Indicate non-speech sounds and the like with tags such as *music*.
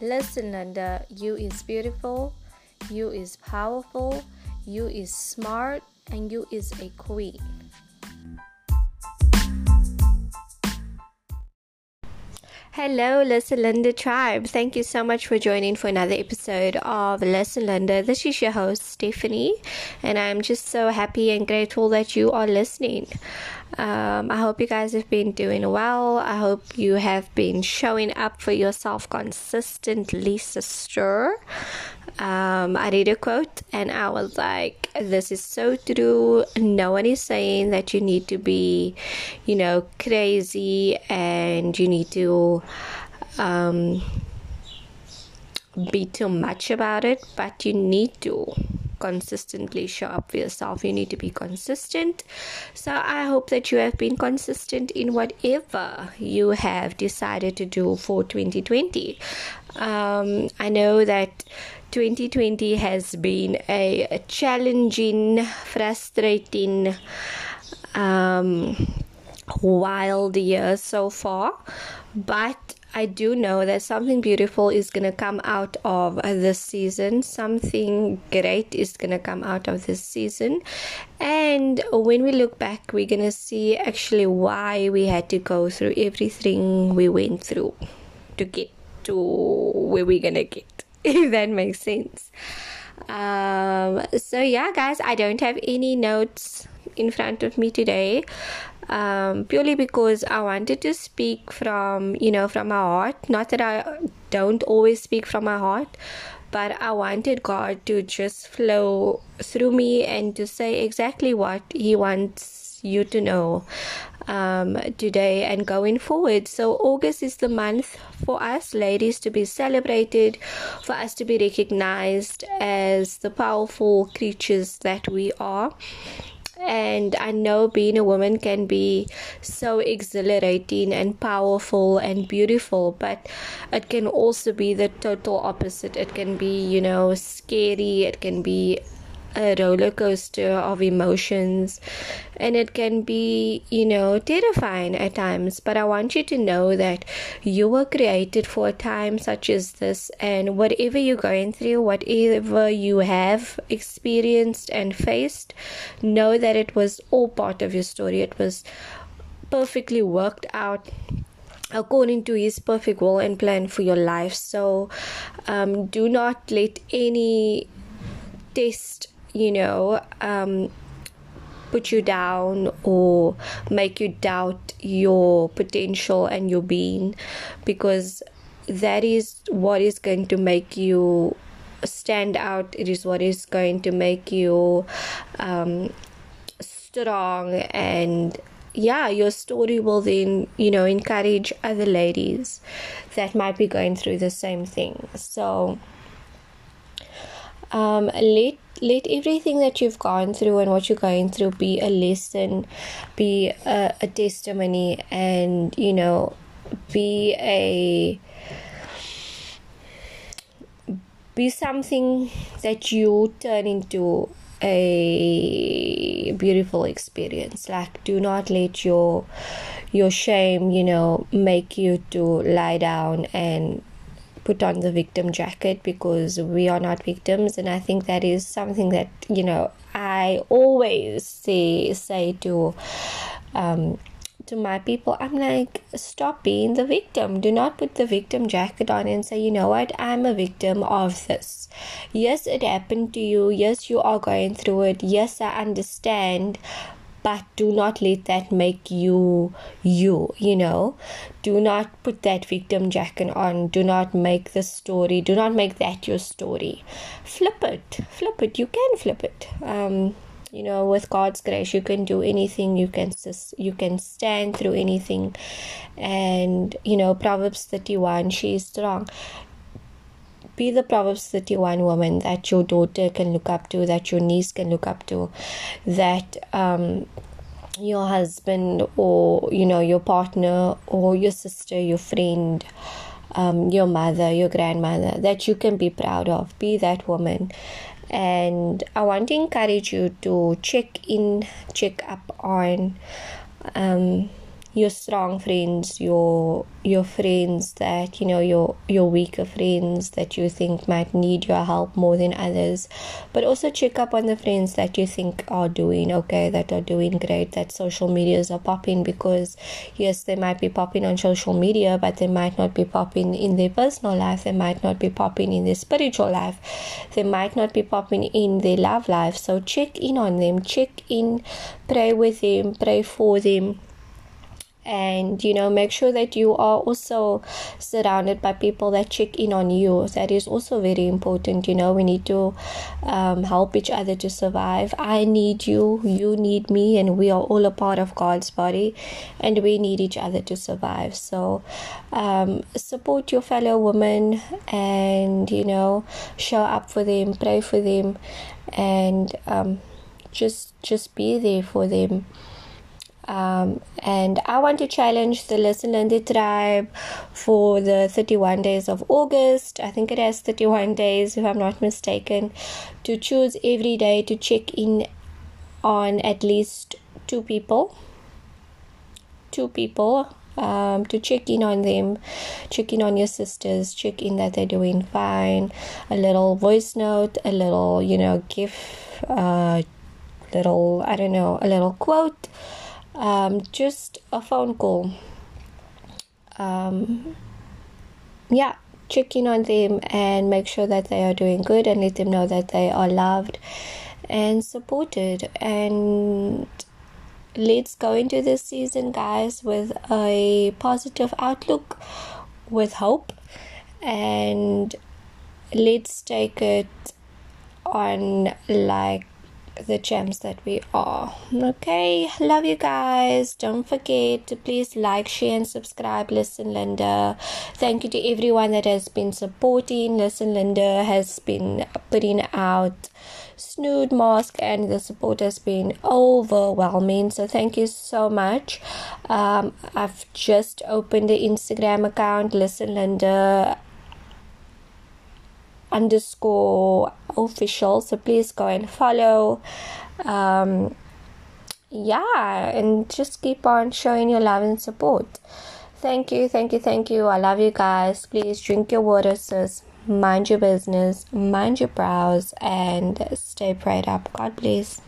Listen, Linda, you is beautiful, you is powerful, you is smart, and you is a queen. Hello, Listen Linda tribe. Thank you so much for joining for another episode of Listen Linda. This is your host, Stephanie, and I'm just so happy and grateful that you are listening. Um, I hope you guys have been doing well. I hope you have been showing up for yourself consistently, sister um, I read a quote and I was like, this is so true. No one is saying that you need to be, you know, crazy and you need to um, be too much about it, but you need to consistently show up for yourself. You need to be consistent. So I hope that you have been consistent in whatever you have decided to do for 2020. Um, I know that 2020 has been a, a challenging, frustrating, um, wild year so far, but I do know that something beautiful is going to come out of this season. Something great is going to come out of this season. And when we look back, we're going to see actually why we had to go through everything we went through to get to where we're going to get. *laughs* if that makes sense. Um, so, yeah, guys, I don't have any notes in front of me today. Um, purely because I wanted to speak from, you know, from my heart. Not that I don't always speak from my heart, but I wanted God to just flow through me and to say exactly what He wants you to know um, today and going forward. So, August is the month for us ladies to be celebrated, for us to be recognized as the powerful creatures that we are and I know being a woman can be so exhilarating and powerful and beautiful, but it can also be the total opposite. It can be, you know, scary, it can be a roller coaster of emotions and it can be you know terrifying at times. But i want you to know that you were created for a time such as this and whatever you're going through whatever you have experienced and faced know that it was all part of your story. It was perfectly worked out according to his perfect will and plan for your life. So um, do not let any test you know, um, put you down or make you doubt your potential and your being because that is what is going to make you stand out. It is what is going to make you um, strong and yeah your story will then you know encourage other ladies that might be going through the same thing. So um, let let everything that you've gone through and what you're going through be a lesson, be a, a testimony, and you know, be a be something that you turn into a beautiful experience. Like do not let your your shame you know make you to lie down and put on the victim jacket because we are not victims and i think that is something that you know i always say say to um, to my people, I'm like, stop being the victim. Do not put the victim jacket on and say, you know what, I'm a victim of this. Yes, it happened to you. Yes, you are going through it. Yes, I understand but do not let that make you you you know? Do not put that victim jacket on. Do not make the story do not make that your story. Flip it flip it. You can flip it. Um you know with god's grace you can do anything. You can you can stand through anything. And you know proverbs 31 she is strong be the Proverbs 31 woman that your daughter can look up to, that your niece can look up to, that um, your husband or you know your partner or your sister, your friend, um, your mother, your grandmother that you can be proud of. Be that woman. And I want to encourage you to check in, check up on um, your strong friends, your your friends that you know your your weaker friends that you think might need your help more than others, but also check up on the friends that you think are doing okay, that are doing great, that social medias are popping because yes, they might be popping on social media, but they might not be popping in their personal life. They might not be popping in their spiritual life. They might not be popping in their love life. So check in on them. Check in, pray with them, pray for them and you know make sure that you are also surrounded by people that check in on you. That is also very important you know. We need to um, help each other to survive. I need you you need me and we are all a part of god's body and we need each other to survive. So um, support your fellow women and you know show up for them pray for them and um, just just be there for them um, and I want to challenge the Listen Linda tribe for the 31 days of August. I think it has 31 days, if I'm not mistaken, to choose every day to check in on at least two people. Two people um, to check in on them, check in on your sisters, check in that they're doing fine. A little voice note, a little, you know, gift, uh, little, I don't know, a little quote um, just a phone call. Um, yeah, check in on them and make sure that they are doing good and let them know that they are loved and supported. And let's go into this season, guys, with a positive outlook, with hope, and let's take it on like the gems that we are. Okay, love you guys. Don't forget to please like, share, and subscribe. Listen, Linda. Thank you to everyone that has been supporting. Listen, Linda has been putting out snood mask and the support has been overwhelming so thank you so much um, i've just opened the instagram account listen linda underscore official. So please go and follow. Um, yeah, and just keep on showing your love and support. Thank you, thank you, thank you. I love you guys. Please drink your water, sis. Mind your business, mind your brows, and stay prayed up. God bless.